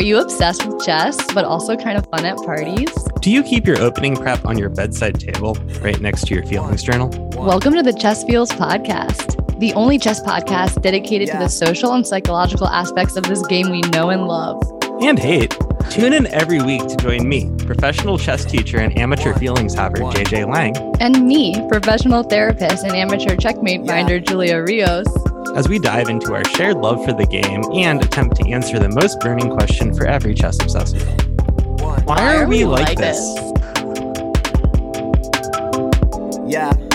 Are you obsessed with chess, but also kind of fun at parties? Do you keep your opening prep on your bedside table right next to your feelings journal? Welcome to the Chess Feels podcast, the only chess podcast dedicated to the social and psychological aspects of this game we know and love. And hate. Tune in every week to join me, professional chess teacher and amateur feelings haver JJ Lang, And me, professional therapist and amateur checkmate finder Julia Rios. As we dive into our shared love for the game and attempt to answer the most burning question for every chess obsessed. Why are we like this? Yeah. Yeah.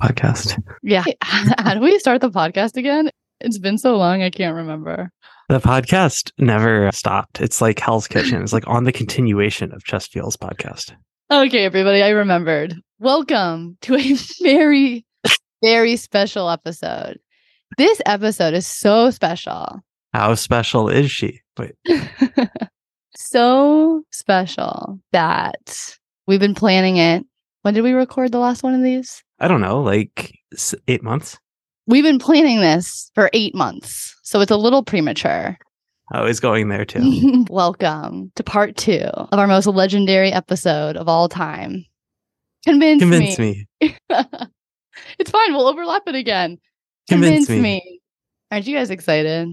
Podcast, podcast, podcast. Yeah. How do we start the podcast again? It's been so long, I can't remember. The podcast never stopped. It's like Hell's Kitchen. It's like on the continuation of Chess Feels podcast. Okay, everybody, I remembered. Welcome to a very, very special episode. This episode is so special. How special is she? Wait, so special that we've been planning it. When did we record the last one of these? I don't know, like eight months? We've been planning this for eight months. So it's a little premature. I was going there too. Welcome to part two of our most legendary episode of all time. Convince, Convince me. me. it's fine. We'll overlap it again. Convince me. Aren't you guys excited?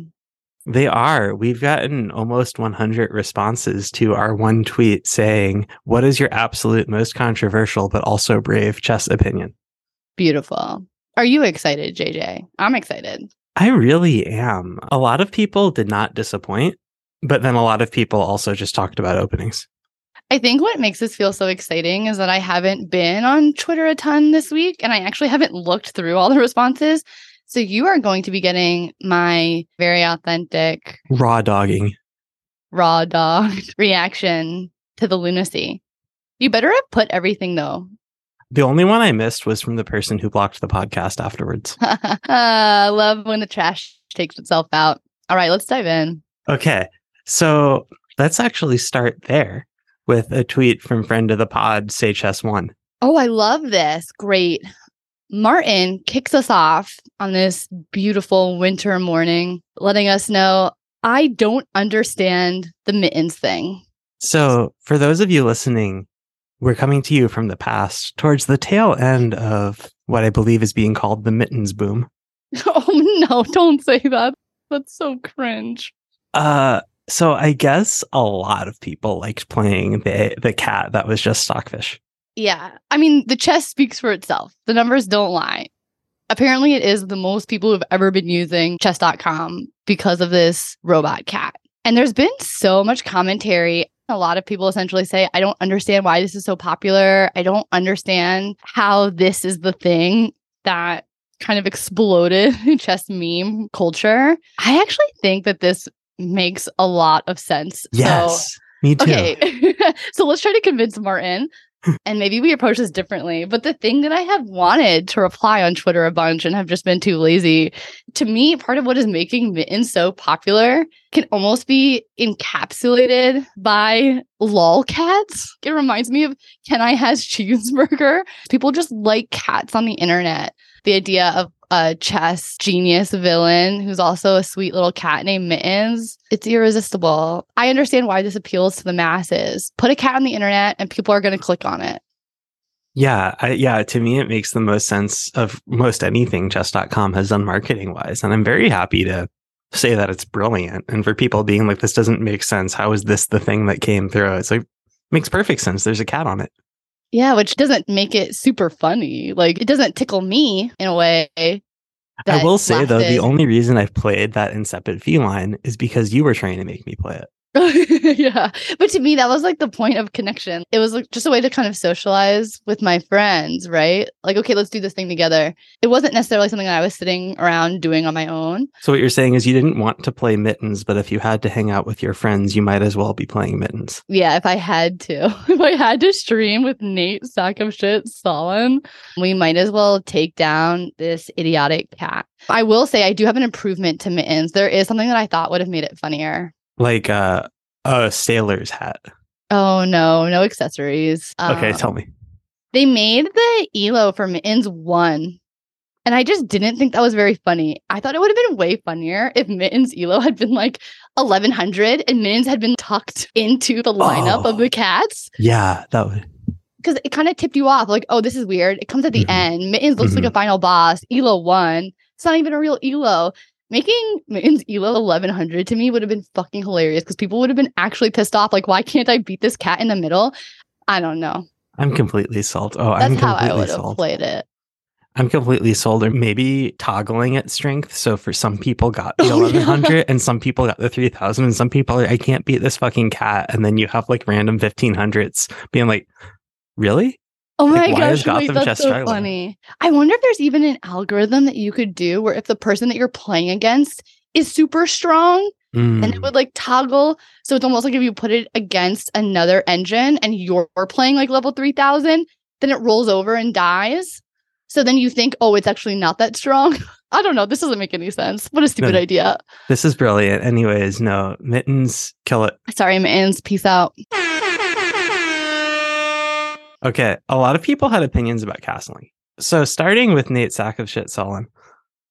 They are. We've gotten almost 100 responses to our one tweet saying, What is your absolute most controversial but also brave chess opinion? Beautiful. Are you excited, JJ? I'm excited. I really am. A lot of people did not disappoint, but then a lot of people also just talked about openings. I think what makes this feel so exciting is that I haven't been on Twitter a ton this week and I actually haven't looked through all the responses. So you are going to be getting my very authentic, Raw dogging. raw dog reaction to the lunacy. You better have put everything though. The only one I missed was from the person who blocked the podcast afterwards. I love when the trash takes itself out. All right, let's dive in. Okay. So let's actually start there with a tweet from friend of the pod, Say Chess One. Oh, I love this. Great. Martin kicks us off on this beautiful winter morning, letting us know I don't understand the mittens thing. So, for those of you listening, we're coming to you from the past towards the tail end of what I believe is being called the mittens boom. Oh no, don't say that. That's so cringe. Uh, so I guess a lot of people liked playing the the cat that was just stockfish. Yeah. I mean, the chess speaks for itself. The numbers don't lie. Apparently, it is the most people who've ever been using chess.com because of this robot cat. And there's been so much commentary. A lot of people essentially say, I don't understand why this is so popular. I don't understand how this is the thing that kind of exploded chess meme culture. I actually think that this makes a lot of sense. So Yes, me too. Okay. so let's try to convince Martin. And maybe we approach this differently. But the thing that I have wanted to reply on Twitter a bunch and have just been too lazy, to me, part of what is making mittens so popular can almost be encapsulated by lolcats. It reminds me of Can I Has Cheeseburger. People just like cats on the internet. The idea of a chess genius villain who's also a sweet little cat named Mittens. It's irresistible. I understand why this appeals to the masses. Put a cat on the internet and people are going to click on it. Yeah, I, yeah. To me, it makes the most sense of most anything chess.com has done marketing wise, and I'm very happy to say that it's brilliant. And for people being like, "This doesn't make sense. How is this the thing that came through?" It's like makes perfect sense. There's a cat on it. Yeah, which doesn't make it super funny. Like it doesn't tickle me in a way. I will say though, the only reason I've played that insipid feline is because you were trying to make me play it. yeah. But to me, that was like the point of connection. It was like just a way to kind of socialize with my friends, right? Like, okay, let's do this thing together. It wasn't necessarily something that I was sitting around doing on my own. So what you're saying is you didn't want to play mittens, but if you had to hang out with your friends, you might as well be playing mittens. Yeah, if I had to, if I had to stream with Nate sack of shit Solon, we might as well take down this idiotic cat. I will say I do have an improvement to mittens. There is something that I thought would have made it funnier. Like uh, a sailor's hat. Oh no, no accessories. Okay, Um, tell me. They made the Elo for Mittens one. And I just didn't think that was very funny. I thought it would have been way funnier if Mittens Elo had been like 1100 and Mittens had been tucked into the lineup Oh. of the cats. Yeah, that would. Because it kind of tipped you off like, oh, this is weird. It comes at the Mhm. end. Mittens looks like a final boss. Elo won. It's not even a real Elo. Making Mittens Elo 1100 to me would have been fucking hilarious because people would have been actually pissed off. Like, why can't I beat this cat in the middle? I don't know. I'm completely sold. Oh, That's I'm how I completely would have sold. played it. I'm completely sold, or maybe toggling at strength. So for some people got the Oh, yeah. 1100 and some people got the 3000 and some people are, I can't beat this fucking cat. And then you have like random 1500s being like, really? Oh my Like, gosh, wait, that's so struggling? funny. I wonder if there's even an algorithm that you could do where if the person that you're playing against is super strong and it Mm, would like toggle. So it's almost like if you put it against another engine and you're playing like level 3000, then it rolls over and dies. So then you think, oh, it's actually not that strong. I don't know. This doesn't make any sense. What a stupid No. idea. this is brilliant. Anyways, no, mittens, kill it. Sorry, Mittens. Peace out. Okay, a lot of people had opinions about castling. So starting with Nate Sack of Shit Solon,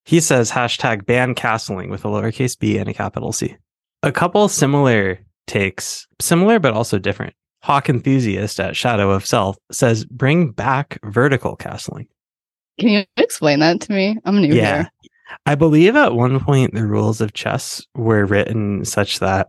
he says hashtag ban castling with a lowercase b and a capital C. A couple similar takes, similar but also different. Hawk enthusiast at Shadow of Self says bring back vertical castling. Can you explain that to me? I'm new Yeah. here. I believe at one point the rules of chess were written such that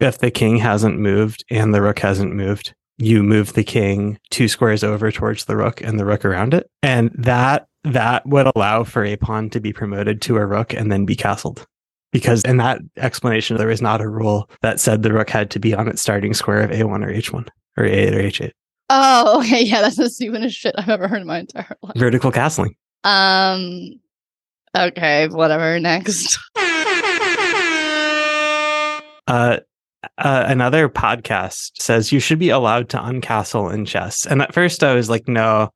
if the king hasn't moved and the rook hasn't moved, you move the king two squares over towards the rook and the rook around it. And that that would allow for a pawn to be promoted to a rook and then be castled. Because in that explanation, there was not a rule that said the rook had to be on its starting square of A1 or H1 or A8 or H8. Oh, okay. Yeah, that's the stupidest shit I've ever heard in my entire life. Vertical castling. Um. Okay, whatever. Next. Uh, uh, another podcast says you should be allowed to uncastle in chess. And at first I was like, no,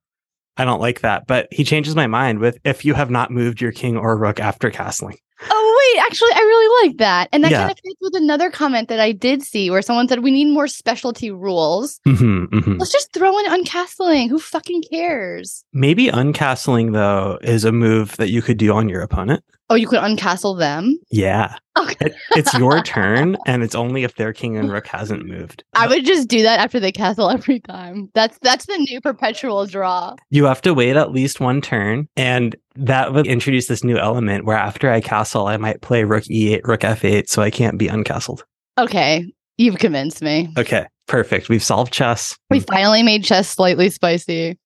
I don't like that. But he changes my mind with if you have not moved your king or rook after castling. Oh wait, actually, I really like that, and that Yeah. kind of fits with another comment that I did see where someone said we need more specialty rules. Mhm, mhm. Let's just throw in uncastling. Who fucking cares? Maybe uncastling, though, is a move that you could do on your opponent. Oh, you could uncastle them. Yeah. Okay. It- it's your turn, and it's only if their king and rook hasn't moved. I would just do that after they castle every time. That's that's the new perpetual draw. You have to wait at least one turn, and that would introduce this new element where after I castle, I might play rook e8, rook f8, so I can't be uncastled. Okay, you've convinced me. Okay, perfect. We've solved chess. We finally made chess slightly spicy.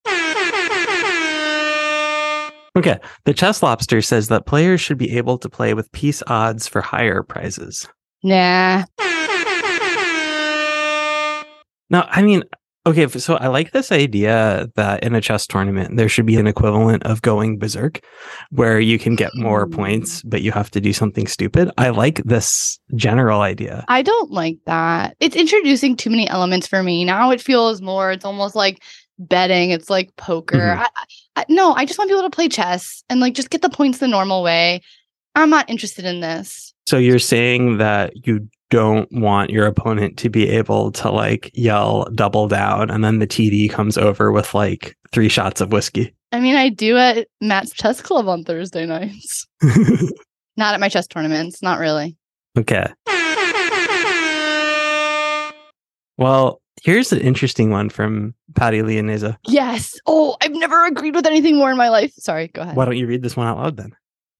Okay, the chess lobster says that players should be able to play with piece odds for higher prizes. Nah. Now, I mean, okay, so I like this idea that in a chess tournament, there should be an equivalent of going berserk where you can get more points, but you have to do something stupid. I like this general idea. I don't like that. It's introducing too many elements for me. Now it feels more, it's almost like betting. It's like poker. Mhm. I, I, no, I just want people to play chess and like just get the points the normal way. I'm not interested in this. So you're saying that you don't want your opponent to be able to like yell double down and then the TD comes over with like three shots of whiskey. I mean, I do at Matt's chess club on Thursday nights. Not at my chess tournaments. Not really. okay. Well, here's an interesting one from Patty Leoneza. Yes. Oh, I've never agreed with anything more in my life. Sorry. Go ahead. Why don't you read this one out loud then?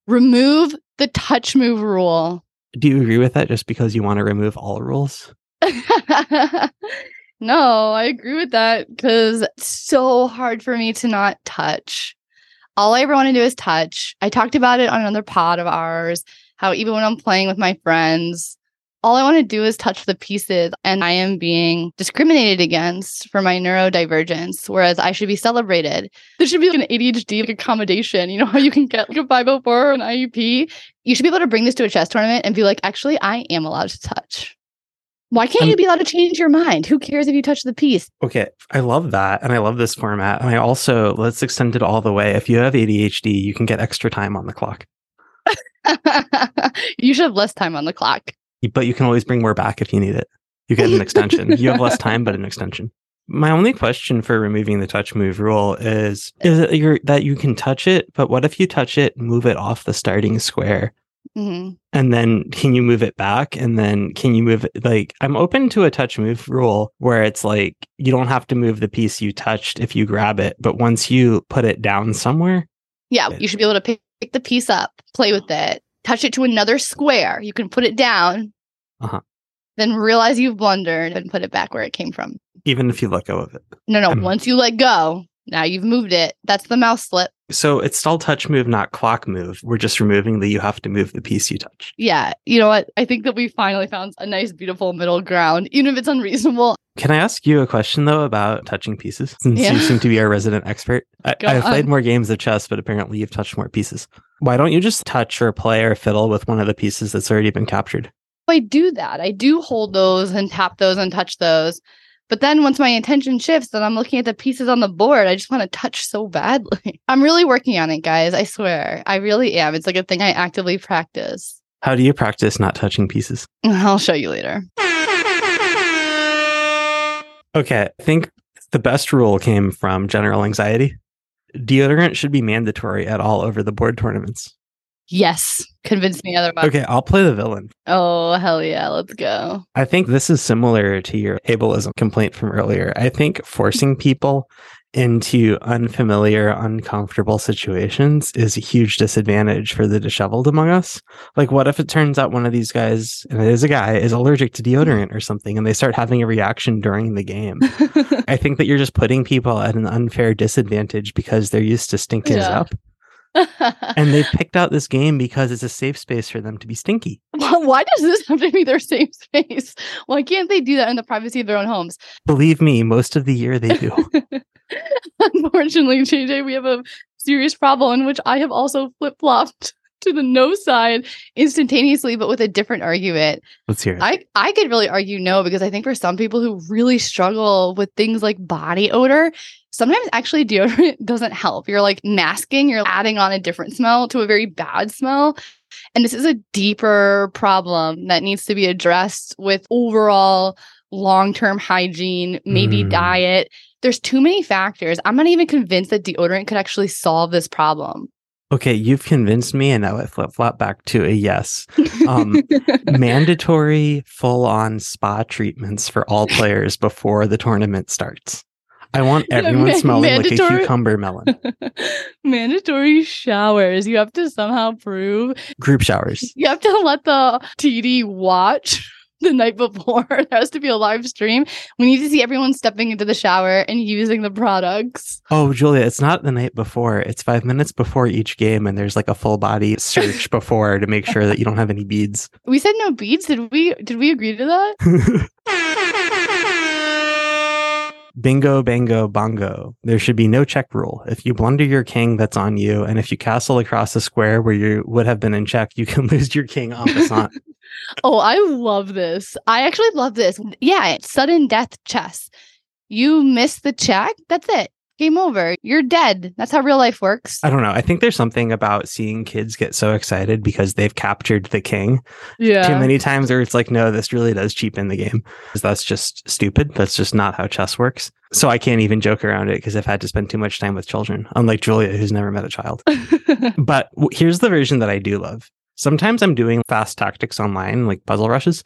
Remove the touch move rule. Do you agree with that just because you want to remove all rules? no, I agree with that because it's so hard for me to not touch. All I ever want to do is touch. I talked about it on another pod of ours. How even when I'm playing with my friends, all I want to do is touch the pieces, and I am being discriminated against for my neurodivergence, whereas I should be celebrated. There should be like an ADHD accommodation. You know how you can get like a 504 or an IEP? You should be able to bring this to a chess tournament and be like, actually, I am allowed to touch. Why can't you be allowed to change your mind? Who cares if you touch the piece? Okay, I love that. And I love this format. And I also, let's extend it all the way. If you have ADHD, you can get extra time on the clock, you should have less time on the clock. But you can always bring more back if you need it. You get an extension. you have less time, but an extension. My only question for removing the touch move rule is is it you're, that you can touch it, but what if you touch it, move it off the starting square, hmm and then can you move it back? And then can you move it? Like, I'm open to a touch move rule where it's like you don't have to move the piece you touched if you grab it, but once you put it down somewhere, Yeah, Yeah. you should be able to pick, pick the piece up, play with it, touch it to another square. You can put it down, Uh-huh. then realize you've blundered and put it back where it came from. even if you let go of it. No, no, Um, once you let go, now you've moved it. That's the mouse slip. So it's still touch move, not clock move. We're just removing the you have to move the piece you touch. Yeah, you know what? I think that we finally found a nice, beautiful middle ground, even if it's unreasonable. Can I ask you a question though about touching pieces? Since Yeah. you seem to be our resident expert. I, I've played more games of chess, but apparently you've touched more pieces. Why don't you just touch or play or fiddle with one of the pieces that's already been captured? I do that. I do hold those and tap those and touch those. But then once my attention shifts and I'm looking at the pieces on the board, I just want to touch so badly. I'm really working on it, guys. I swear. I really am. It's like a thing I actively practice. How do you practice not touching pieces? I'll show you later. Okay, I think the best rule came from general anxiety. Deodorant should be mandatory at all over the board tournaments. Yes. Convince me otherwise. Okay, I'll play the villain. Oh, hell yeah. Let's go. I think this is similar to your ableism complaint from earlier. I think forcing people into unfamiliar, uncomfortable situations is a huge disadvantage for the disheveled among us. Like, what if it turns out one of these guys, and it is a guy, is allergic to deodorant or something, and they start having a reaction during the game? I think that you're just putting people at an unfair disadvantage because they're used to stinking Yeah. up. And they picked out this game because it's a safe space for them to be stinky. Why does this have to be their safe space? Why can't they do that in the privacy of their own homes? Believe me, most of the year they do. Unfortunately, JJ, we have a serious problem in which I have also flip flopped to the no side instantaneously, but with a different argument. Let's hear it. I, I could really argue no because I think for some people who really struggle with things like body odor, sometimes actually deodorant doesn't help. You're like masking, you're adding on a different smell to a very bad smell. And this is a deeper problem that needs to be addressed with overall long term hygiene, maybe Mm. diet. There's too many factors. I'm not even convinced that deodorant could actually solve this problem. Okay, you've convinced me, and now I flip flop back to a yes. Um, Mandatory full on spa treatments for all players before the tournament starts. I want Yeah, everyone ma- smelling like a cucumber melon. Mandatory showers. You have to somehow prove Group showers. You have to let the TD watch the night before. there has to be a live stream. We need to see everyone stepping into the shower and using the products. Oh, Julia, it's not the night before. It's five minutes before each game, and there's like a full body search before to make sure that you don't have any beads. We said no beads. Did we did we agree to that? Bingo, bango, bongo. There should be no check rule. If you blunder your king, that's on you. And if you castle across a square where you would have been in check, you can lose your king en passant. Oh, I love this. I actually love this. Yeah, it's sudden death chess. You miss the check, that's it. Game over. You're dead. That's how real life works. I don't know. I think there's something about seeing kids get so excited because they've captured the king Yeah. too many times where it's like, no, this really does cheapen the game. That's just stupid. That's just not how chess works. So I can't even joke around it because I've had to spend too much time with children, unlike Julia, who's never met a child. But here's the version that I do love. Sometimes I'm doing fast tactics online, like puzzle rushes,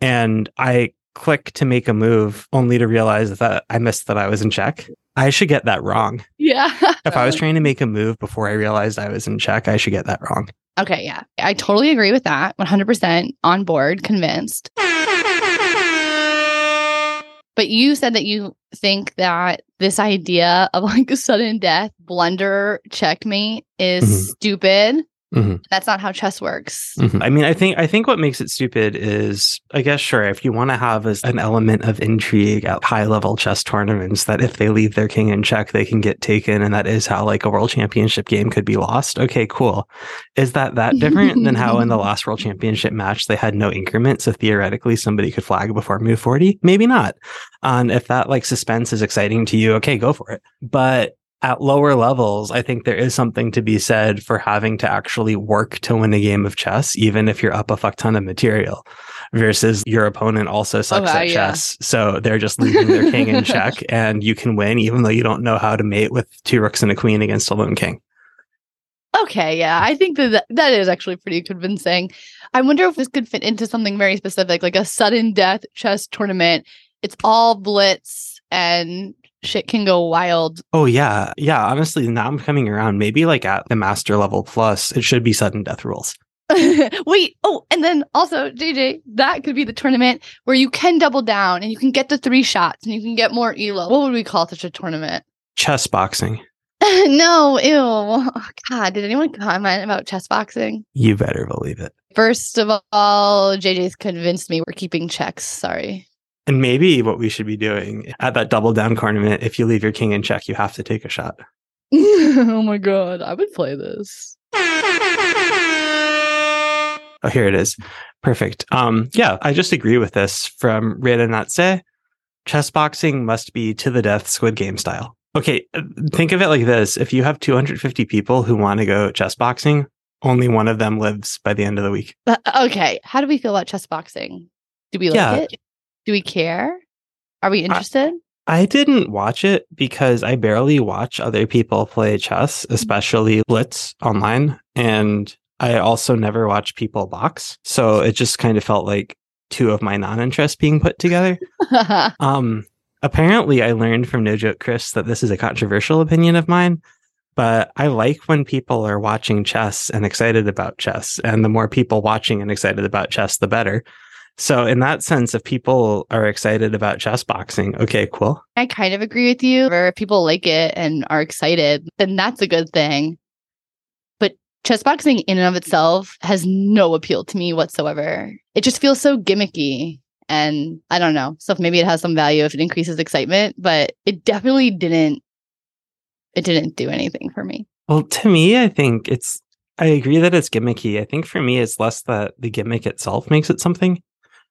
and I click to make a move only to realize that I missed that I was in check. I should get that wrong. yeah. If I was trying to make a move before I realized I was in check, I should get that wrong. Okay, yeah. I totally agree with that. 100% on board, convinced. But you said that you think that this idea of like a sudden death, blunder, checkmate is Mhm. stupid. Mhm. That's not how chess works. Mhm. I mean, I think I think what makes it stupid is, I guess, sure, if you want to have as an element of intrigue at high level chess tournaments, that if they leave their king in check, they can get taken, and that is how like a world championship game could be lost. Okay, cool. Is that that different than how in the last world championship match they had no increment, so theoretically somebody could flag before move forty? Maybe not. And if that like suspense is exciting to you, okay, go for it. But at lower levels, I think there is something to be said for having to actually work to win a game of chess, even if you're up a fuck ton of material, versus your opponent also oh, sucks Okay, at yeah. chess. So they're just leaving their king in check and you can win, even though you don't know how to mate with two rooks and a queen against a lone king. Okay, yeah, I think that- that is actually pretty convincing. I wonder if this could fit into something very specific, like a sudden death chess tournament. It's all blitz and shit can go wild. Oh, yeah. Yeah. Honestly, now I'm coming around. Maybe like at the master level plus, it should be sudden death rules. Wait, oh, and then also, JJ, that could be the tournament where you can double down and you can get the three shots and you can get more elo. What would we call such a tournament? Chess boxing. no, ew. Oh, God, did anyone comment about chess boxing? You better believe it. First of all, JJ's convinced me we're keeping checks. Sorry. And maybe what we should be doing at that double down tournament, if you leave your king in check, you have to take a shot. oh my god, I would play this. Oh, here it is. Perfect. Um, yeah, I just agree with this from Reda Natse. Chess boxing must be to the death Squid Game style. Okay, uh, think of it like this. If you have 250 people who want to go chess boxing, only one of them lives by the end of the week. Uh, okay, how do we feel about chess boxing? Do we like Yeah. it? Do we care? Are we interested? I didn't watch it because I barely watch other people play chess, especially Blitz online. And I also never watch people box. So it just kind of felt like two of my non interests being put together. Um, apparently, I learned from No Joke Chris that this is a controversial opinion of mine, but I like when people are watching chess and excited about chess. And the more people watching and excited about chess, the better. So, in that sense, if people are excited about chess boxing, okay, cool. I kind of agree with you. Or if people like it and are excited, then that's a good thing. But chess boxing in and of itself has no appeal to me whatsoever. It just feels so gimmicky. And I don't know. So maybe it has some value if it increases excitement, but it definitely didn't it didn't do anything for me. Well, to me, I think it's, I agree that it's gimmicky. I think for me, it's less that the gimmick itself makes it something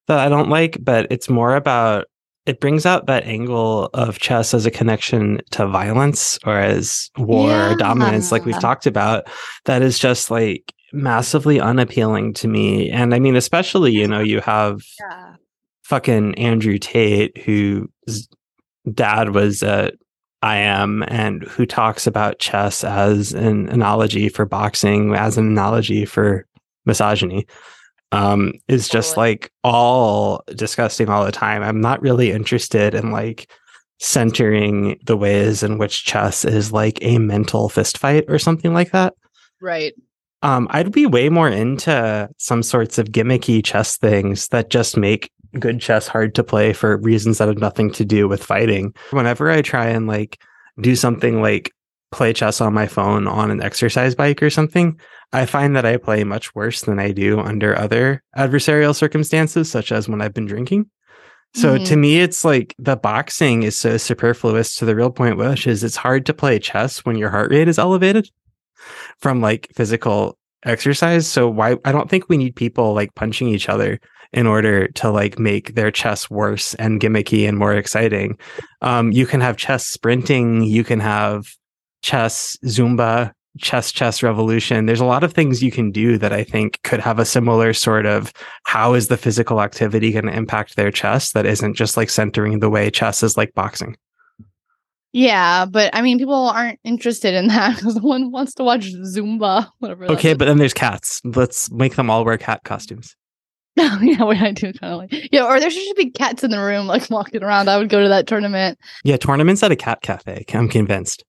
that I don't like, but it's more about it brings out that angle of chess as a connection to violence or as war or dominance, like we've talked about, that is just like massively unappealing to me. And I mean, especially, you know, you have Yeah. fucking Andrew Tate, whose dad was an IM and who talks about chess as an analogy for boxing, as an analogy for misogyny, um, is just Totally. like all disgusting all the time. I'm not really interested in like centering the ways in which chess is like a mental fist fight or something like that. Right. Um, I'd be way more into some sorts of gimmicky chess things that just make good chess hard to play for reasons that have nothing to do with fighting. Whenever I try and like do something like play chess on my phone on an exercise bike or something, I find that I play much worse than I do under other adversarial circumstances, such as when I've been drinking. So to me, it's like the boxing is so superfluous to the real point, which is it's hard to play chess when your heart rate is elevated from like physical exercise. So why I don't think we need people like punching each other in order to like make their chess worse and gimmicky and more exciting. Um, you can have chess sprinting, you can have chess Zumba, chess chess revolution. There's a lot of things you can do that I think could have a similar sort of how is the physical activity going to impact their chess that isn't just like centering the way chess is like boxing. Yeah, but I mean, people aren't interested in that because one wants to watch Zumba, whatever. Okay, but then there's cats. Let's make them all wear cat costumes. but yeah, what I do kind of like yeah, or there should be cats in the room like walking around. I would go to that tournament. Yeah, tournaments at a cat cafe. I'm convinced.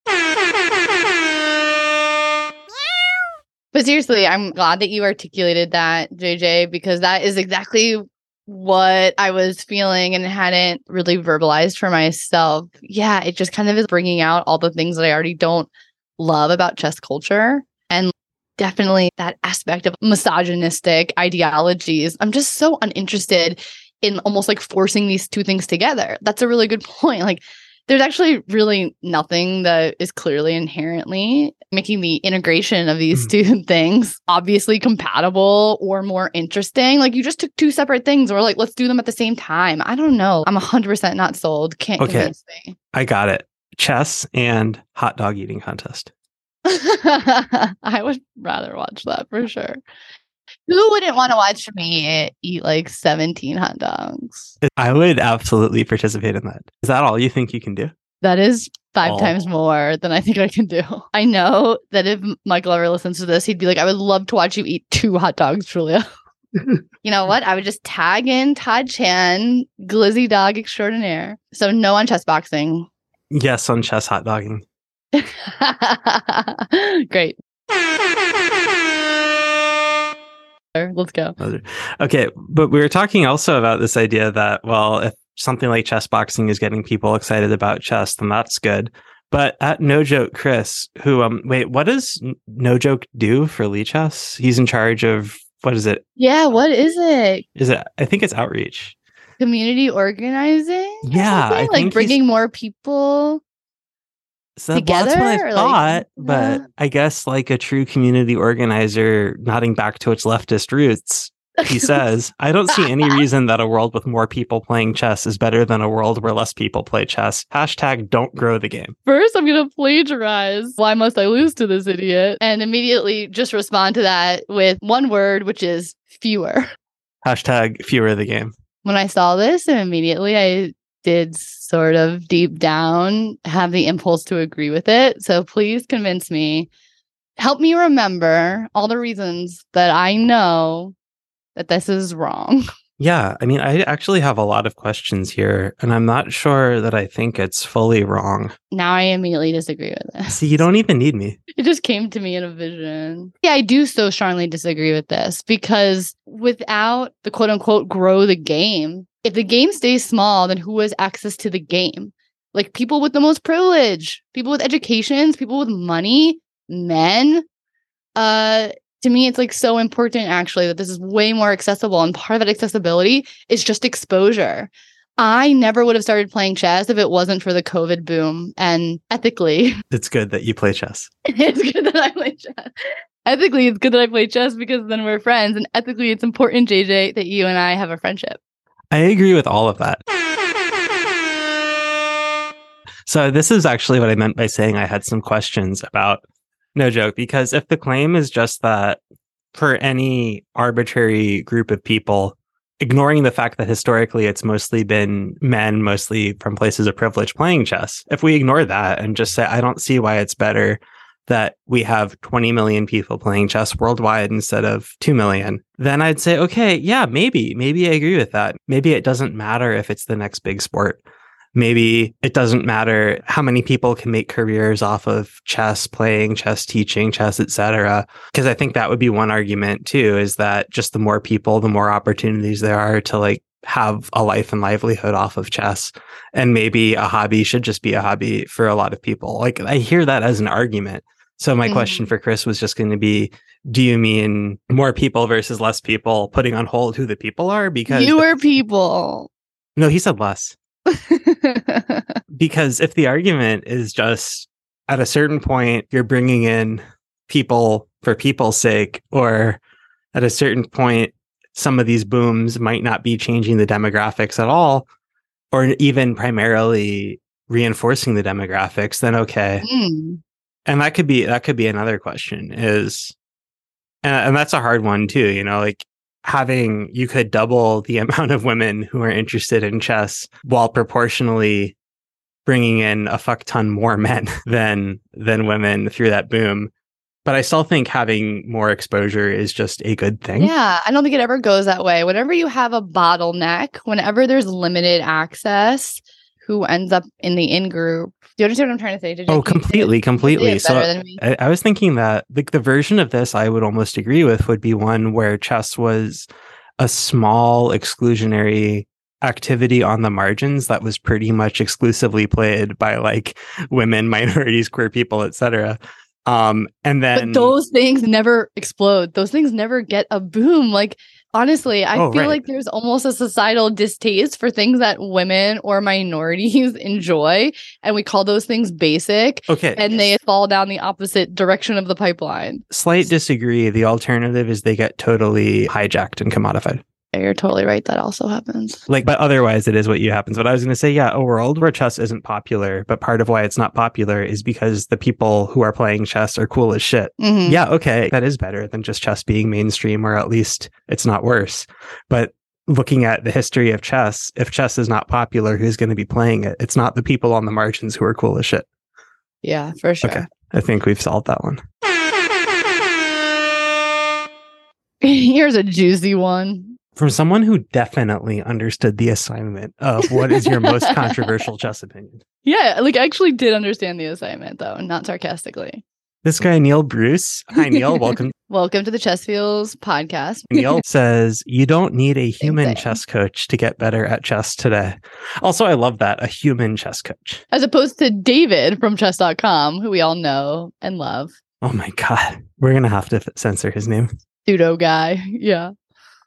But seriously, I'm glad that you articulated that, JJ, because that is exactly what I was feeling and hadn't really verbalized for myself. Yeah, it just kind of is bringing out all the things that I already don't love about chess culture. And definitely that aspect of misogynistic ideologies. I'm just so uninterested in almost like forcing these two things together. That's a really good point. Like there's actually really nothing that is clearly inherently making the integration of these Mhm. two things obviously compatible or more interesting. Like you just took two separate things or like let's do them at the same time. I don't know. I'm 100% not sold. Can't Okay. convince me. I got it. Chess and hot dog eating contest. I would rather watch that for sure. Who wouldn't want to watch me eat like 17 hot dogs? I would absolutely participate in that. Is that all you think you can do? That is five Oh. times more than I think I can do. I know that if Michael ever listens to this, he'd be like, I would love to watch you eat two hot dogs, Julia. you know what? I would just tag in Todd Chan, glizzy dog extraordinaire. So no on chess boxing. Yes, on chess hot dogging. Great. Let's go. Okay, but we were talking also about this idea that well, if something like chess boxing is getting people excited about chess, then that's good. But at No Joke Chris, who um wait, what does No Joke do for Lichess? He's in charge of what is it? Yeah, what is it? Is it I think it's outreach. Community organizing? Yeah, I something? think like bringing more people. So well, that's what Together, I thought, like, but. I guess like a true community organizer, nodding back to its leftist roots, he says, I don't see any reason that a world with more people playing chess is better than a world where less people play chess. Hashtag don't grow the game. First, I'm going to plagiarize. Why must I lose to this idiot? And immediately just respond to that with one word, which is fewer. Hashtag fewer the game. When I saw this, and immediately I did sort of deep down have the impulse to agree with it. So please convince me. Help me remember all the reasons that I know that this is wrong. Yeah, I mean, I actually have a lot of questions here, and I'm not sure that I think it's fully wrong. Now I immediately disagree with this. See, you don't even need me. It just came to me in a vision. Yeah, I do so strongly disagree with this because without the quote unquote grow the game, if the game stays small, then who has access to the game? Like people with the most privilege, people with educations, people with money, men. Uh to me it's like so important actually that this is way more accessible and part of that accessibility is just exposure. I never would have started playing chess if it wasn't for the COVID boom and ethically It's good that you play chess. it's good that I play chess. Ethically, it's good that I play chess because then we're friends. And ethically, it's important, JJ, that you and I have a friendship. I agree with all of that. So this is actually what I meant by saying I had some questions about no joke because if the claim is just that for any arbitrary group of people ignoring the fact that historically it's mostly been men mostly from places of privilege playing chess if we ignore that and just say I don't see why it's better that we have 20 million people playing chess worldwide instead of 2 million, then I'd say, okay, yeah, maybe, maybe I agree with that. Maybe it doesn't matter if it's the next big sport. Maybe it doesn't matter how many people can make careers off of chess, playing chess, teaching chess, etc. Because I think that would be one argument too, is that just the more people, the more opportunities there are to like have a life and livelihood off of chess. And maybe a hobby should just be a hobby for a lot of people. Like I hear that as an argument. So my Mhm. question for Chris was just going to be, do you mean more people versus less people, putting on hold who the people are? Because Fewer people. no, he said less. Because if the argument is just at a certain point, you're bringing in people for people's sake, or at a certain point, some of these booms might not be changing the demographics at all, or even primarily reinforcing the demographics, then okay. Mm. and that could be that could be another question is and, and that's a hard one too you know like having you could double the amount of women who are interested in chess while proportionally bringing in a fuck ton more men than than women through that boom but i still think having more exposure is just a good thing Yeah, I don't think it ever goes that way. Whenever you have a bottleneck, whenever there's limited access, who ends up in the in group? Do you understand what I'm trying to say? Did oh completely completely so better than me? I, I was thinking that like the version of this I would almost agree with would be one where chess was a small exclusionary activity on the margins that was pretty much exclusively played by like women, minorities, queer people, etc. Um, and then but those things never explode. Those things never get a boom. Like honestly, I Oh, feel right. like there's almost a societal distaste for things that women or minorities enjoy, and we call those things basic, okay, and they fall down the opposite direction of the pipeline. slight disagree. The alternative is they get totally hijacked and commodified. You're totally right. That also happens. Like, but otherwise, it is what you happens. But I was going to say, yeah, a world where chess isn't popular, but part of why it's not popular is because the people who are playing chess are cool as shit. Mhm. Yeah, okay, that is better than just chess being mainstream, or at least it's not worse. But looking at the history of chess, if chess is not popular, who's going to be playing it? It's not the people on the margins who are cool as shit. Yeah, for sure. Okay. I think we've solved that one. Here's a juicy one. From someone who definitely understood the assignment of what is your most controversial chess opinion. Yeah, like I actually did understand the assignment though, not sarcastically. This guy, Neil Bruce. Hi, Neil. Welcome. Welcome to the Chess Feels podcast. Neil says, You don't need a human chess coach to get better at chess today. Also, I love that a human chess coach. As opposed to David from chess.com, who we all know and love. Oh my God. We're going to have to censor his name. Pseudo guy. Yeah.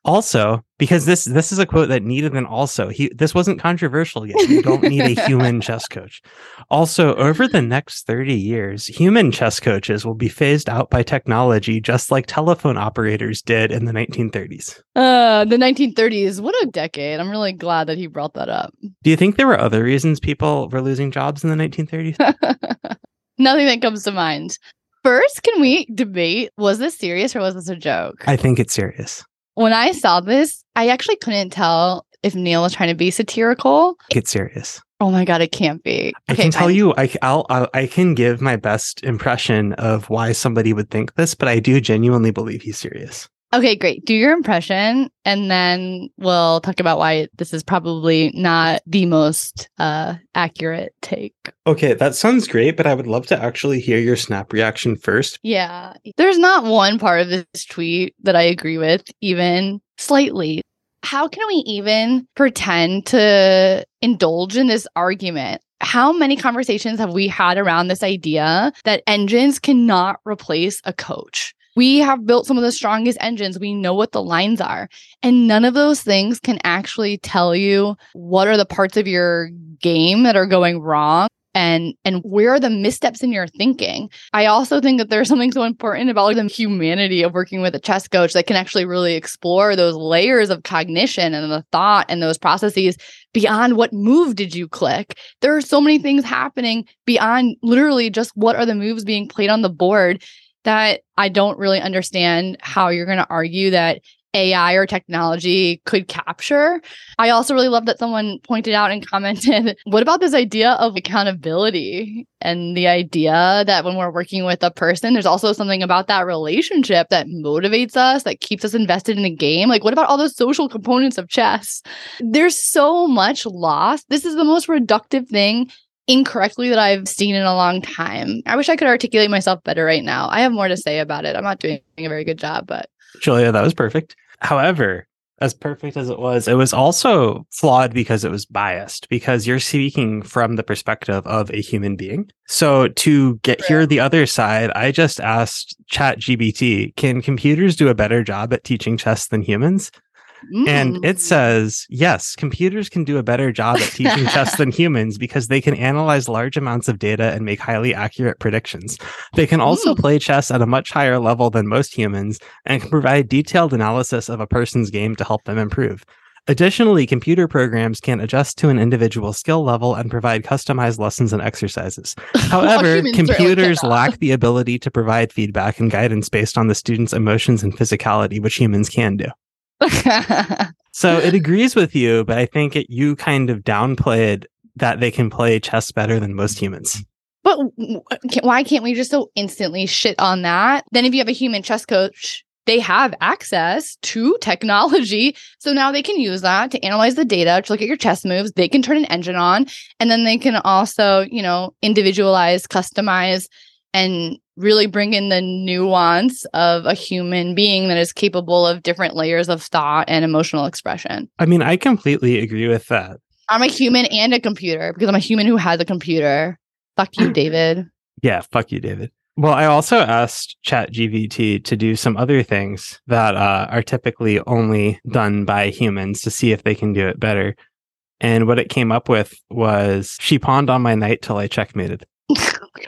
Also, because this this is a quote that needed an also. He this wasn't controversial yet. You don't need a human chess coach. Also, over the next 30 years, human chess coaches will be phased out by technology just like telephone operators did in the 1930s. Uh the 1930s. What a decade. I'm really glad that he brought that up. Do you think there were other reasons people were losing jobs in the 1930s? Nothing that comes to mind. First, can we debate was this serious or was this a joke? I think it's serious. When I saw this, I actually couldn't tell if Neil was trying to be satirical. Get serious. Oh my god, it can't be. I can tell fine. you, I, I'll, I'll, I can give my best impression of why somebody would think this, but I do genuinely believe he's serious. Okay, great. Do your impression, and then we'll talk about why this is probably not the most uh, accurate take. Okay, that sounds great, but I would love to actually hear your snap reaction first. Yeah, there's not one part of this tweet that I agree with, even slightly. How can we even pretend to indulge in this argument? How many conversations have we had around this idea that engines cannot replace a coach? We have built some of the strongest engines. We know what the lines are. And none of those things can actually tell you what are the parts of your game that are going wrong and and where are the missteps in your thinking. I also think that there's something so important about the humanity of working with a chess coach that can actually really explore those layers of cognition and the thought and those processes beyond what move did you click. There are so many things happening beyond literally just what are the moves being played on the board that I don't really understand how you're going to argue that AI or technology could capture. I also really love that someone pointed out and commented, what about this idea of accountability and the idea that when we're working with a person, there's also something about that relationship that motivates us, that keeps us invested in the game? Like, what about all those social components of chess? There's so much lost. This is the most reductive thing incorrectly that I've seen in a long time. I wish I could articulate myself better right now. I have more to say about it. I'm not doing a very good job, but Julia, that was perfect. However, as perfect as it was, it was also flawed because it was biased, because you're speaking from the perspective of a human being. So to get hear True. the other side, I just asked ChatGPT, can computers do a better job at teaching chess than humans? And Mm. it says, yes, computers can do a better job at teaching chess than humans because they can analyze large amounts of data and make highly accurate predictions. They can also Mm. play chess at a much higher level than most humans and can provide detailed analysis of a person's game to help them improve. Additionally, computer programs can adjust to an individual skill level and provide customized lessons and exercises. However, computers cannot. lack the ability to provide feedback and guidance based on the student's emotions and physicality, which humans can do. So it agrees with you, but I think it, you kind of downplayed that they can play chess better than most humans. But uh, why can't we just so instantly shit on that? Then, if you have a human chess coach, they have access to technology. So now they can use that to analyze the data, to look at your chess moves. They can turn an engine on, and then they can also, you know, individualize, customize, and really bring in the nuance of a human being that is capable of different layers of thought and emotional expression. I mean, I completely agree with that. I'm a human and a computer because I'm a human who has a computer. Fuck you, David. Yeah, fuck you, David. Well, I also asked ChatGPT to do some other things that uh, are typically only done by humans to see if they can do it better. And what it came up with was she pawned on my knight till I checkmated.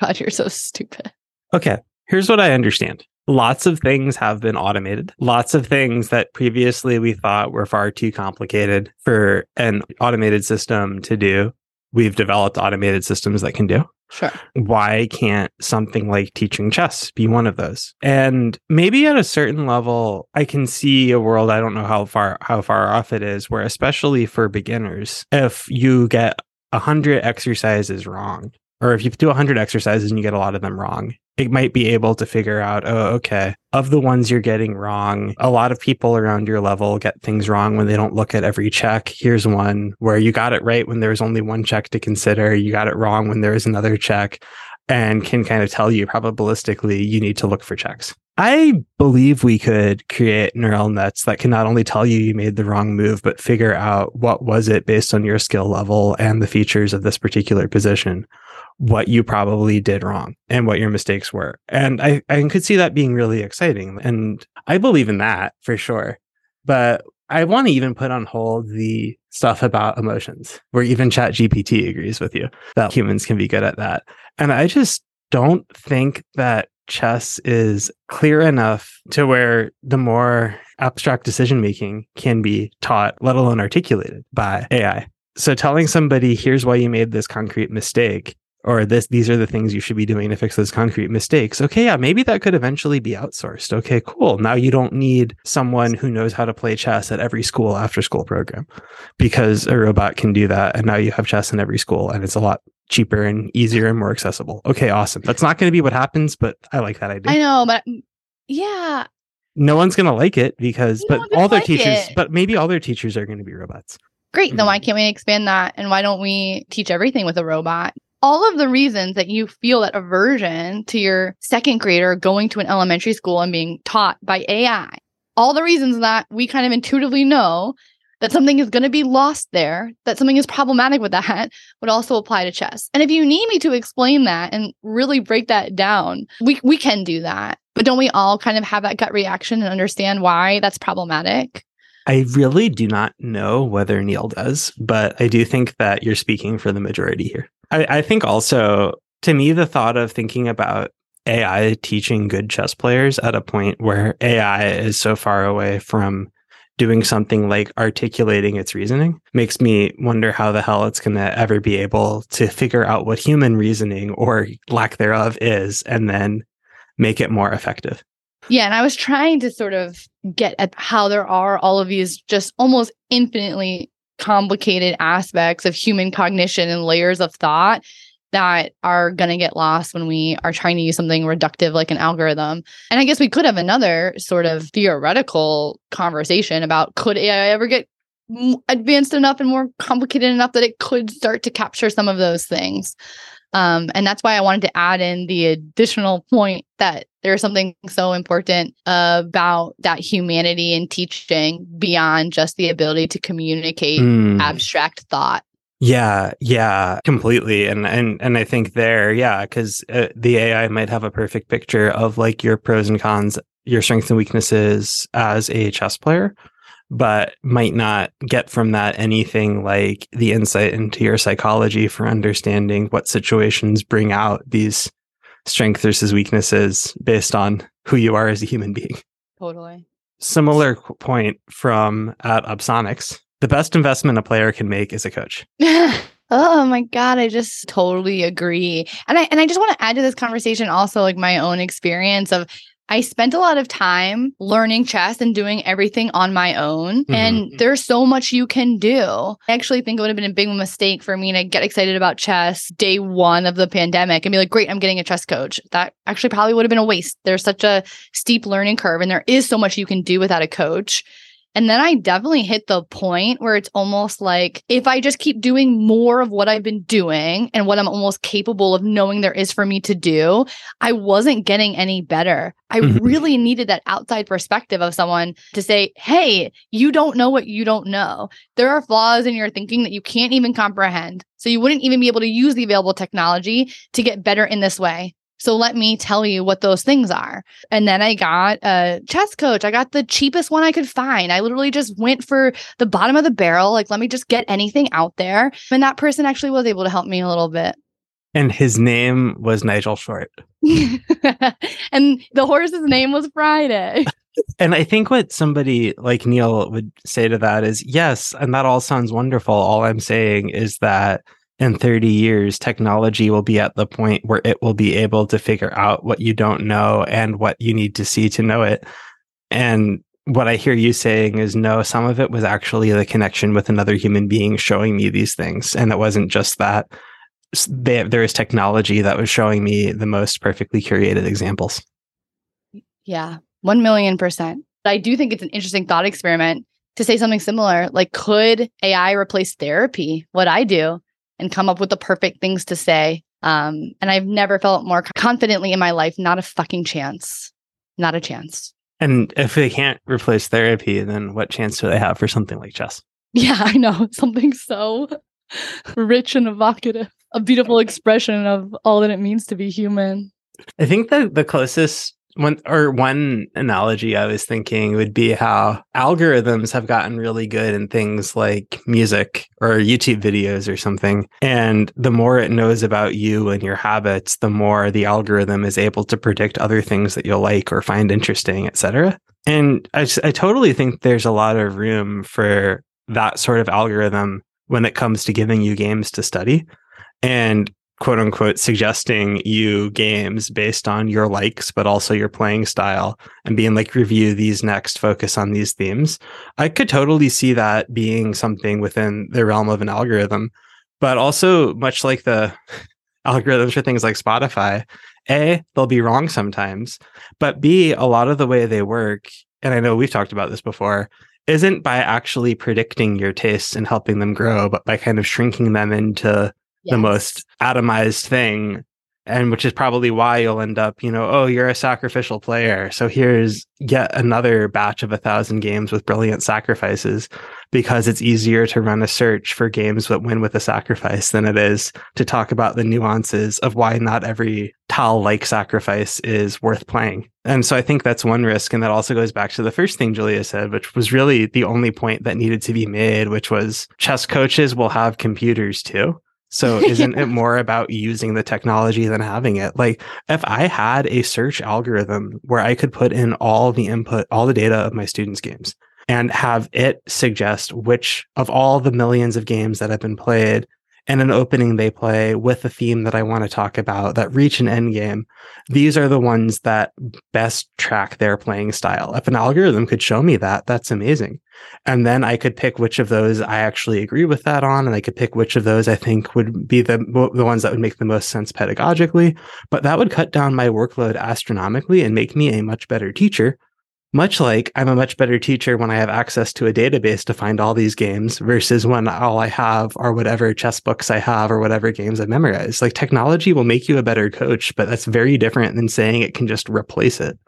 God, you're so stupid. Okay, here's what I understand. Lots of things have been automated. Lots of things that previously we thought were far too complicated for an automated system to do. We've developed automated systems that can do. Sure. Why can't something like teaching chess be one of those? And maybe at a certain level, I can see a world, I don't know how far how far off it is, where especially for beginners, if you get a hundred exercises wrong, or if you do 100 exercises and you get a lot of them wrong, it might be able to figure out, oh, okay, of the ones you're getting wrong, a lot of people around your level get things wrong when they don't look at every check. Here's one where you got it right when there's only one check to consider, you got it wrong when there is another check, and can kind of tell you probabilistically you need to look for checks. I believe we could create neural nets that can not only tell you you made the wrong move, but figure out what was it based on your skill level and the features of this particular position what you probably did wrong and what your mistakes were. And I, I could see that being really exciting. And I believe in that for sure. But I want to even put on hold the stuff about emotions, where even Chat GPT agrees with you that humans can be good at that. And I just don't think that chess is clear enough to where the more abstract decision making can be taught, let alone articulated by AI. So telling somebody, here's why you made this concrete mistake or this these are the things you should be doing to fix those concrete mistakes okay yeah maybe that could eventually be outsourced okay cool now you don't need someone who knows how to play chess at every school after school program because a robot can do that and now you have chess in every school and it's a lot cheaper and easier and more accessible okay awesome that's not going to be what happens but i like that idea I know, but yeah, no one's going to like it because No but all their like teachers it. but maybe all their teachers are going to be robots great. Then why Mhm. can't we expand that? And why don't we teach everything with a robot? All of the reasons that you feel that aversion to your second grader going to an elementary school and being taught by AI, all the reasons that we kind of intuitively know that something is going to be lost there, that something is problematic with that, would also apply to chess. And if you need me to explain that and really break that down, we we can do that. But don't we all kind of have that gut reaction and understand why that's problematic? I really do not know whether Neil does, but I do think that you're speaking for the majority here. I, I think also, to me, the thought of thinking about AI teaching good chess players at a point where AI is so far away from doing something like articulating its reasoning makes me wonder how the hell it's going to ever be able to figure out what human reasoning or lack thereof is and then make it more effective. Yeah, and I was trying to sort of get at how there are all of these just almost infinitely complicated aspects of human cognition and layers of thought that are going to get lost when we are trying to use something reductive like an algorithm. And I guess we could have another sort of theoretical conversation about could AI ever get advanced enough and more complicated enough that it could start to capture some of those things. Um, and that's why I wanted to add in the additional point that there's something so important about that humanity in teaching beyond just the ability to communicate Mm. abstract thought. Yeah, yeah, completely. And and and I think there, yeah, because uh, the AI might have a perfect picture of like your pros and cons, your strengths and weaknesses as a chess player, but might not get from that anything like the insight into your psychology for understanding what situations bring out these strengths versus weaknesses based on who you are as a human being Totally. similar point from at Upsonics. The best investment a player can make is a coach. oh my god, I just totally agree. And I and I just want to add to this conversation also like my own experience of I spent a lot of time learning chess and doing everything on my own. Mm-hmm. And mm-hmm. there's so much you can do. I actually think it would have been a big mistake for me to get excited about chess day one of the pandemic and be like, great, I'm getting a chess coach. That actually probably would have been a waste. There's such a steep learning curve, and there is so much you can do without a coach. And then I definitely hit the point where it's almost like if I just keep doing more of what I've been doing and what I'm almost capable of knowing there is for me to do, I wasn't getting any better. I Mhm. really needed that outside perspective of someone to say, hey, you don't know what you don't know. There are flaws in your thinking that you can't even comprehend. So you wouldn't even be able to use the available technology to get better in this way. So let me tell you what those things are. And then I got a chess coach. I got the cheapest one I could find. I literally just went for the bottom of the barrel. Like, let me just get anything out there. And that person actually was able to help me a little bit. And his name was Nigel Short. and the horse's name was Friday. And I think what somebody like Neil would say to that is yes, and that all sounds wonderful. All I'm saying is that in 30 years, technology will be at the point where it will be able to figure out what you don't know and what you need to see to know it. And what I hear you saying is no, some of it was actually the connection with another human being showing me these things. And it wasn't just that. There is technology that was showing me the most perfectly curated examples. Yeah, 1 million percent. I do think it's an interesting thought experiment to say something similar. Like, could AI replace therapy? What I do and come up with the perfect things to say. Um, and I've never felt more confidently in my life. Not a fucking chance. Not a chance. And if they can't replace therapy, then what chance do they have for something like chess? Yeah, I know. Something so rich and evocative. A beautiful expression of all that it means to be human. I think that the closest one or one analogy I was thinking would be how algorithms have gotten really good in things like music or YouTube videos or something. And the more it knows about you and your habits, the more the algorithm is able to predict other things that you'll like or find interesting, etc. And I, I totally think there's a lot of room for that sort of algorithm when it comes to giving you games to study. And quote unquote suggesting you games based on your likes, but also your playing style and being like, review these next, focus on these themes. I could totally see that being something within the realm of an algorithm, but also much like the algorithms for things like Spotify, A, they'll be wrong sometimes, but B, a lot of the way they work, and I know we've talked about this before, isn't by actually predicting your tastes and helping them grow, but by kind of shrinking them into the most atomized thing and which is probably why you'll end up you know oh you're a sacrificial player. So here's yet another batch of a thousand games with brilliant sacrifices because it's easier to run a search for games that win with a sacrifice than it is to talk about the nuances of why not every tal like sacrifice is worth playing. And so i think that's one risk and that also goes back to the first thing julia said which was really the only point that needed to be made which was chess coaches will have computers too so isn't it more about using the technology than having it? Like if I had a search algorithm where I could put in all the input, all the data of my students' games and have it suggest which of all the millions of games that have been played and an opening they play with a theme that I want to talk about that reach an end game. These are the ones that best track their playing style. If an algorithm could show me that, that's amazing. And then I could pick which of those I actually agree with that on, and I could pick which of those I think would be the the ones that would make the most sense pedagogically. But that would cut down my workload astronomically and make me a much better teacher much like I'm a much better teacher when I have access to a database to find all these games versus when all I have are whatever chess books I have or whatever games I memorize. Like technology will make you a better coach, but that's very different than saying it can just replace it.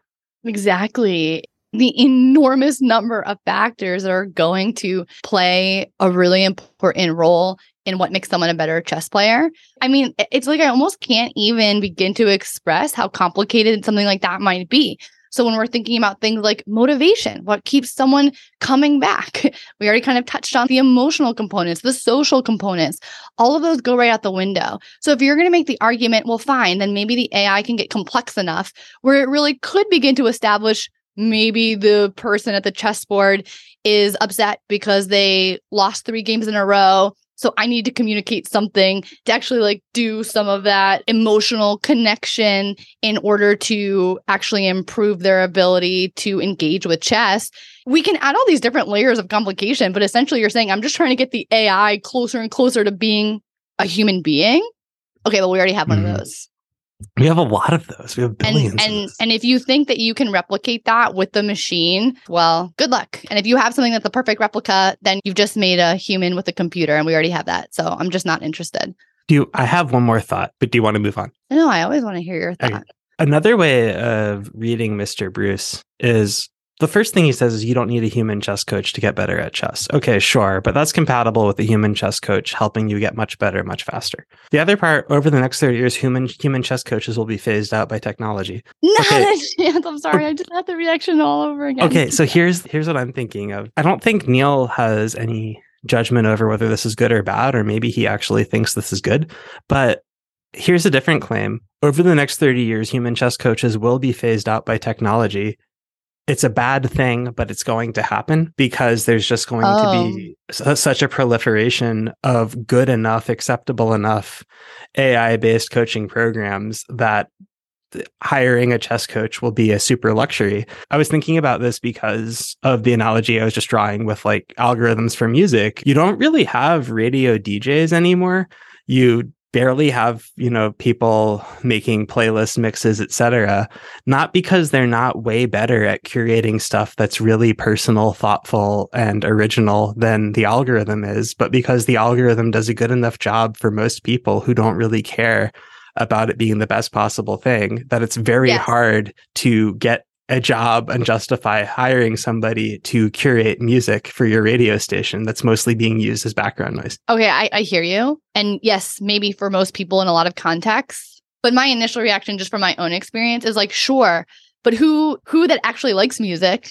Exactly. The enormous number of factors that are going to play a really important role in what makes someone a better chess player. I mean, it's like I almost can't even begin to express how complicated something like that might be. So when we're thinking about things like motivation, what keeps someone coming back? We already kind of touched on the emotional components, the social components. All of those go right out the window. So if you're going to make the argument, well, fine, then maybe the AI can get complex enough where it really could begin to establish maybe the person at the chessboard is upset because they lost three games in a row so I need to communicate something to actually like do some of that emotional connection in order to actually improve their ability to engage with chess. We can add all these different layers of complication, but essentially you're saying I'm just trying to get the AI closer and closer to being a human being. Okay, well we already have one mm. of those. We have a lot of those. We have billions. And and, and if you think that you can replicate that with the machine, well, good luck. And if you have something that's the perfect replica, then you've just made a human with a computer, and we already have that. So I'm just not interested. Do you? I have one more thought, but do you want to move on? No, I always want to hear your thought. Another way of reading Mr. Bruce is the first thing he says is you don't need a human chess coach to get better at chess. Okay, sure, but that's compatible with a human chess coach helping you get much better much faster. The other part, over the next 30 years, human human chess coaches will be phased out by technology. Not Okay. a chance. I'm sorry. I just had the reaction all over again. Okay, so here's here's what I'm thinking of. I don't think Neil has any judgment over whether this is good or bad, or maybe he actually thinks this is good. But here's a different claim. Over the next 30 years, human chess coaches will be phased out by technology. It's a bad thing, but it's going to happen because there's just going to be oh. su- uh, such a proliferation of good enough, acceptable enough AI based coaching programs that hiring a chess coach will be a super luxury. I was thinking about this because of the analogy I was just drawing with like algorithms for music. You don't really have radio DJs anymore. You barely have, you know, people making playlist mixes, etc. Not because they're not way better at curating stuff that's really personal, thoughtful, and original than the algorithm is, but because the algorithm does a good enough job for most people who don't really care about it being the best possible thing that it's very hard to get a job and justify hiring somebody to curate music for your radio station that's mostly being used as background noise. Okay, I, I hear you. And yes, maybe for most people in a lot of contexts. But my initial reaction just from my own experience is like, sure, but who who that actually likes music,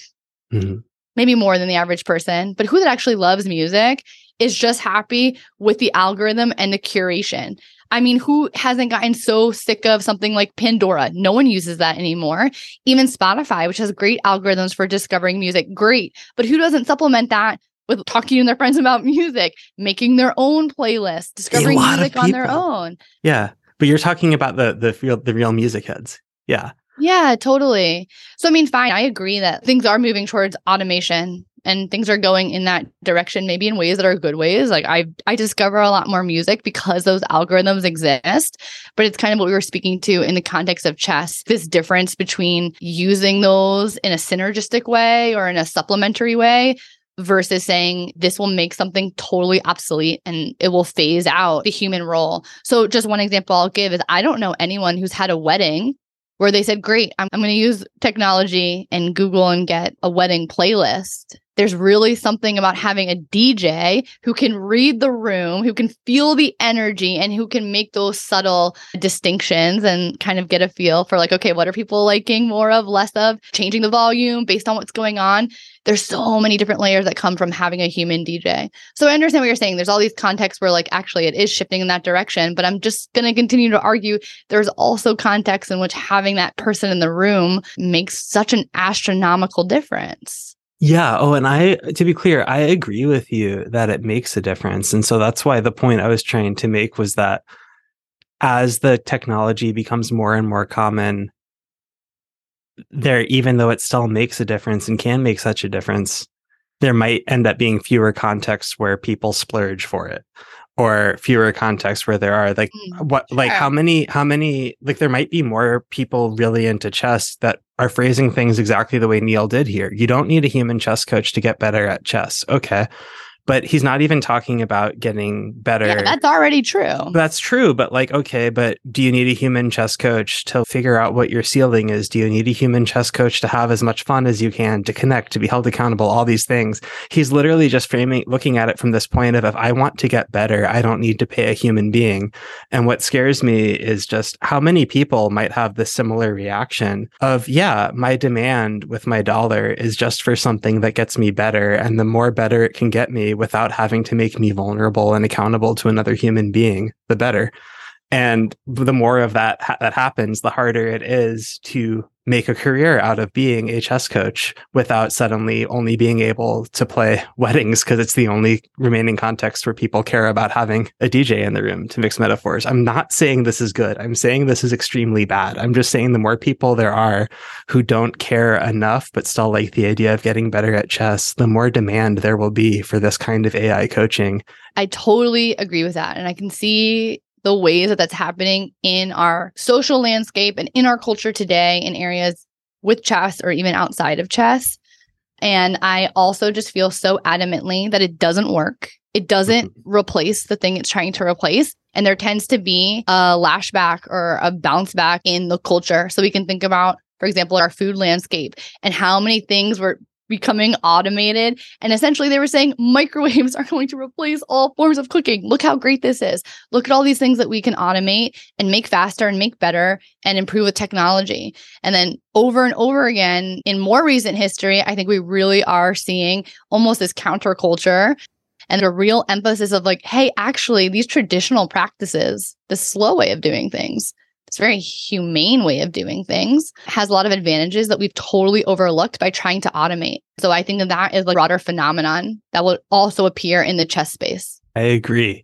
Mhm. maybe more than the average person, but who that actually loves music is just happy with the algorithm and the curation. I mean, who hasn't gotten so sick of something like Pandora? No one uses that anymore. Even Spotify, which has great algorithms for discovering music, great. But who doesn't supplement that with talking to their friends about music, making their own playlist, discovering music on their own? Yeah, but you're talking about the the real the real music heads. Yeah. Yeah, totally. So, I mean, fine. I agree that things are moving towards automation and things are going in that direction, maybe in ways that are good ways. Like I, I discover a lot more music because those algorithms exist. But it's kind of what we were speaking to in the context of chess. This difference between using those in a synergistic way or in a supplementary way versus saying this will make something totally obsolete and it will phase out the human role. So, just one example I'll give is I don't know anyone who's had a wedding where they said, Great, I'm, I'm going to use technology and Google and get a wedding playlist. There's really something about having a DJ who can read the room, who can feel the energy, and who can make those subtle distinctions and kind of get a feel for, like, okay, what are people liking more of, less of, changing the volume based on what's going on. There's so many different layers that come from having a human DJ. So I understand what you're saying. There's all these contexts where, like, actually it is shifting in that direction, but I'm just going to continue to argue there's also contexts in which having that person in the room makes such an astronomical difference. Yeah. Oh, and I, to be clear, I agree with you that it makes a difference. And so that's why the point I was trying to make was that as the technology becomes more and more common, there, even though it still makes a difference and can make such a difference, there might end up being fewer contexts where people splurge for it or fewer contexts where there are like Mm, what like sure. how many how many like there might be more people really into chess that are phrasing things exactly the way Neil did here. You don't need a human chess coach to get better at chess. Okay. But he's not even talking about getting better. Yeah, that's already true. That's true, but like, okay, but do you need a human chess coach to figure out what your ceiling is? Do you need a human chess coach to have as much fun as you can, to connect, to be held accountable, all these things? He's literally just framing, looking at it from this point of if I want to get better, I don't need to pay a human being. And what scares me is just how many people might have this similar reaction of, yeah, my demand with my dollar is just for something that gets me better. And the more better it can get me without having to make me vulnerable and accountable to another human being, the better. And the more of that ha- that happens, the harder it is to make a career out of being a chess coach without suddenly only being able to play weddings because it's the only remaining context where people care about having a DJ in the room to mix metaphors. I'm not saying this is good. I'm saying this is extremely bad. I'm just saying the more people there are who don't care enough but still like the idea of getting better at chess, the more demand there will be for this kind of AI coaching. I totally agree with that. And I can see the ways that that's happening in our social landscape and in our culture today in areas with chess or even outside of chess. And I also just feel so adamantly that it doesn't work. It doesn't mm-hmm. replace the thing it's trying to replace. And there tends to be a lashback or a bounce back in the culture. So we can think about for example, our food landscape and how many things were becoming automated. And essentially, they were saying microwaves are going to replace all forms of cooking. Look how great this is. Look at all these things that we can automate and make faster and make better and improve with technology. And then over and over again, in more recent history, I think we really are seeing almost this counterculture and a real emphasis of like, hey, actually, these traditional practices, the slow way of doing things, this very humane way of doing things has a lot of advantages that we've totally overlooked by trying to automate. So I think that that is a broader phenomenon that will also appear in the chess space. I agree.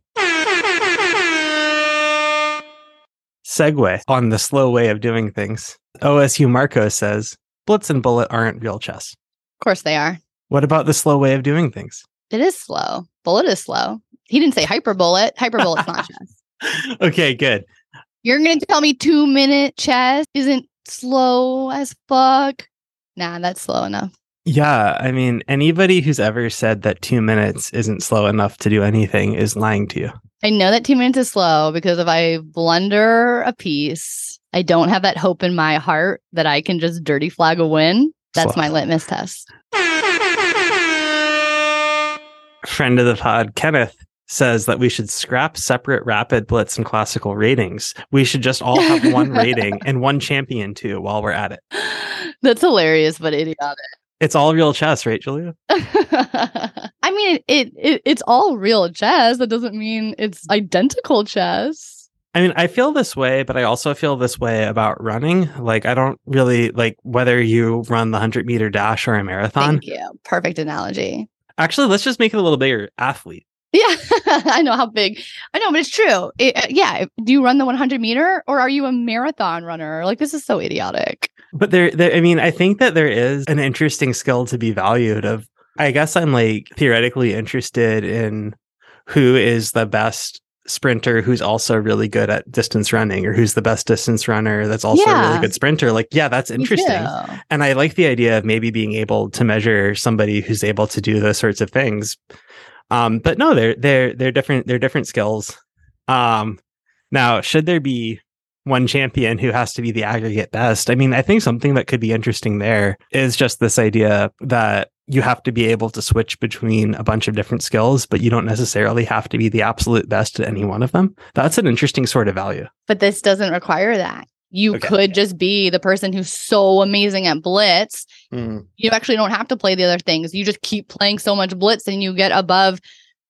Segue on the slow way of doing things. OSU Marco says Blitz and Bullet aren't real chess. Of course they are. What about the slow way of doing things? It is slow. Bullet is slow. He didn't say hyper bullet. Hyper bullet's not chess. okay, good. You're gonna tell me two minute chess isn't slow as fuck? Nah, that's slow enough. Yeah, I mean, anybody who's ever said that two minutes isn't slow enough to do anything is lying to you. I know that two minutes is slow because if I blunder a piece, I don't have that hope in my heart that I can just dirty flag a win. That's Slow. my litmus test. Friend of the pod, Kenneth, says that we should scrap separate rapid blitz and classical ratings. We should just all have one rating and one champion too while we're at it. That's hilarious, but idiotic. It's all real chess, right, Julia? I mean, it, it it's all real chess. That doesn't mean it's identical chess. I mean, I feel this way, but I also feel this way about running. Like, I don't really like whether you run the 100 meter dash or a marathon. Thank you. Perfect analogy. Actually, let's just make it a little bigger athlete. Yeah, I know how big. I know, but it's true. It, uh, yeah. Do you run the 100 meter or are you a marathon runner? Like, this is so idiotic. But there, there, I mean, I think that there is an interesting skill to be valued. Of, I guess I'm like theoretically interested in who is the best sprinter who's also really good at distance running, or who's the best distance runner that's also a really good sprinter. Like, yeah, that's interesting. And I like the idea of maybe being able to measure somebody who's able to do those sorts of things. Um, but no, they're they're they're different. They're different skills. Um, now, should there be one champion who has to be the aggregate best? I mean, I think something that could be interesting there is just this idea that you have to be able to switch between a bunch of different skills, but you don't necessarily have to be the absolute best at any one of them. That's an interesting sort of value. But this doesn't require that. You Okay. could just be the person who's so amazing at blitz. Mm-hmm. You actually don't have to play the other things. You just keep playing so much blitz and you get above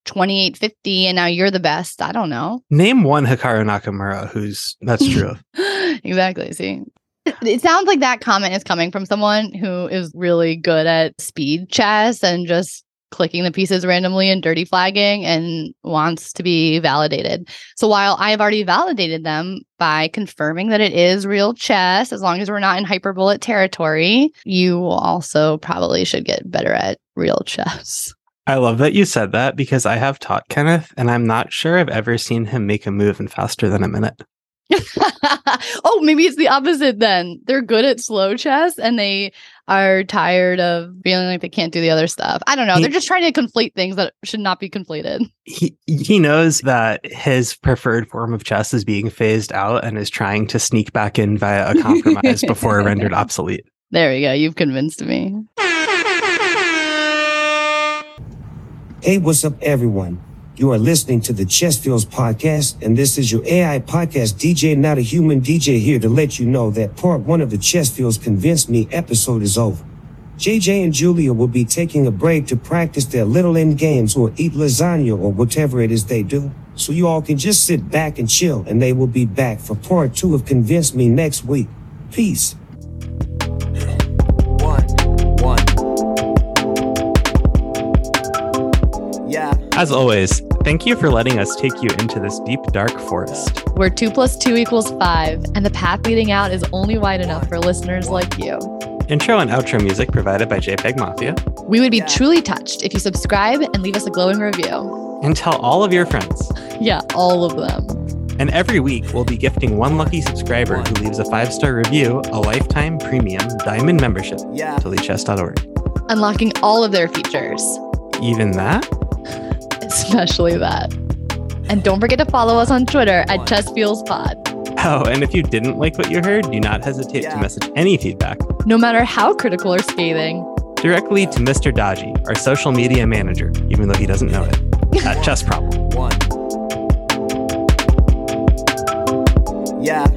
2850 and now you're the best. I don't know. Name one Hikaru Nakamura who's that's true. exactly. See, it sounds like that comment is coming from someone who is really good at speed chess and just clicking the pieces randomly and dirty flagging and wants to be validated. So while I have already validated them by confirming that it is real chess, as long as we're not in hyperbullet territory, you also probably should get better at real chess. I love that you said that because I have taught Kenneth and I'm not sure I've ever seen him make a move in faster than a minute. oh, maybe it's the opposite then. They're good at slow chess and they are tired of feeling like they can't do the other stuff. I don't know. He- They're just trying to conflate things that should not be conflated. He he knows that his preferred form of chess is being phased out and is trying to sneak back in via a compromise before rendered obsolete. There we go. You've convinced me. Hey, what's up, everyone? You are listening to the Chess Feels podcast, and this is your AI podcast DJ, not a human DJ, here to let you know that part one of the Chess Feels Convince Me episode is over. JJ and Julia will be taking a break to practice their little end games or eat lasagna or whatever it is they do. So you all can just sit back and chill, and they will be back for part two of Convince Me next week. Peace. As always, thank you for letting us take you into this deep dark forest. Where two plus two equals five, and the path leading out is only wide enough for listeners like you. Intro and outro music provided by JPEG Mafia. We would be Yeah. truly touched if you subscribe and leave us a glowing review. And tell all of your friends. Yeah, all of them. And every week, we'll be gifting one lucky subscriber who leaves a five star review a lifetime premium diamond membership Yeah. to lichess.org. Unlocking all of their features. Even that? Especially that. And don't forget to follow us on Twitter at ChessFeelsPod. Oh, and if you didn't like what you heard, do not hesitate Yeah. to message any feedback No matter how critical or scathing. directly to Mr. Dodgy, our social media manager, even though he doesn't know it, at Chess Problem. One. Yeah.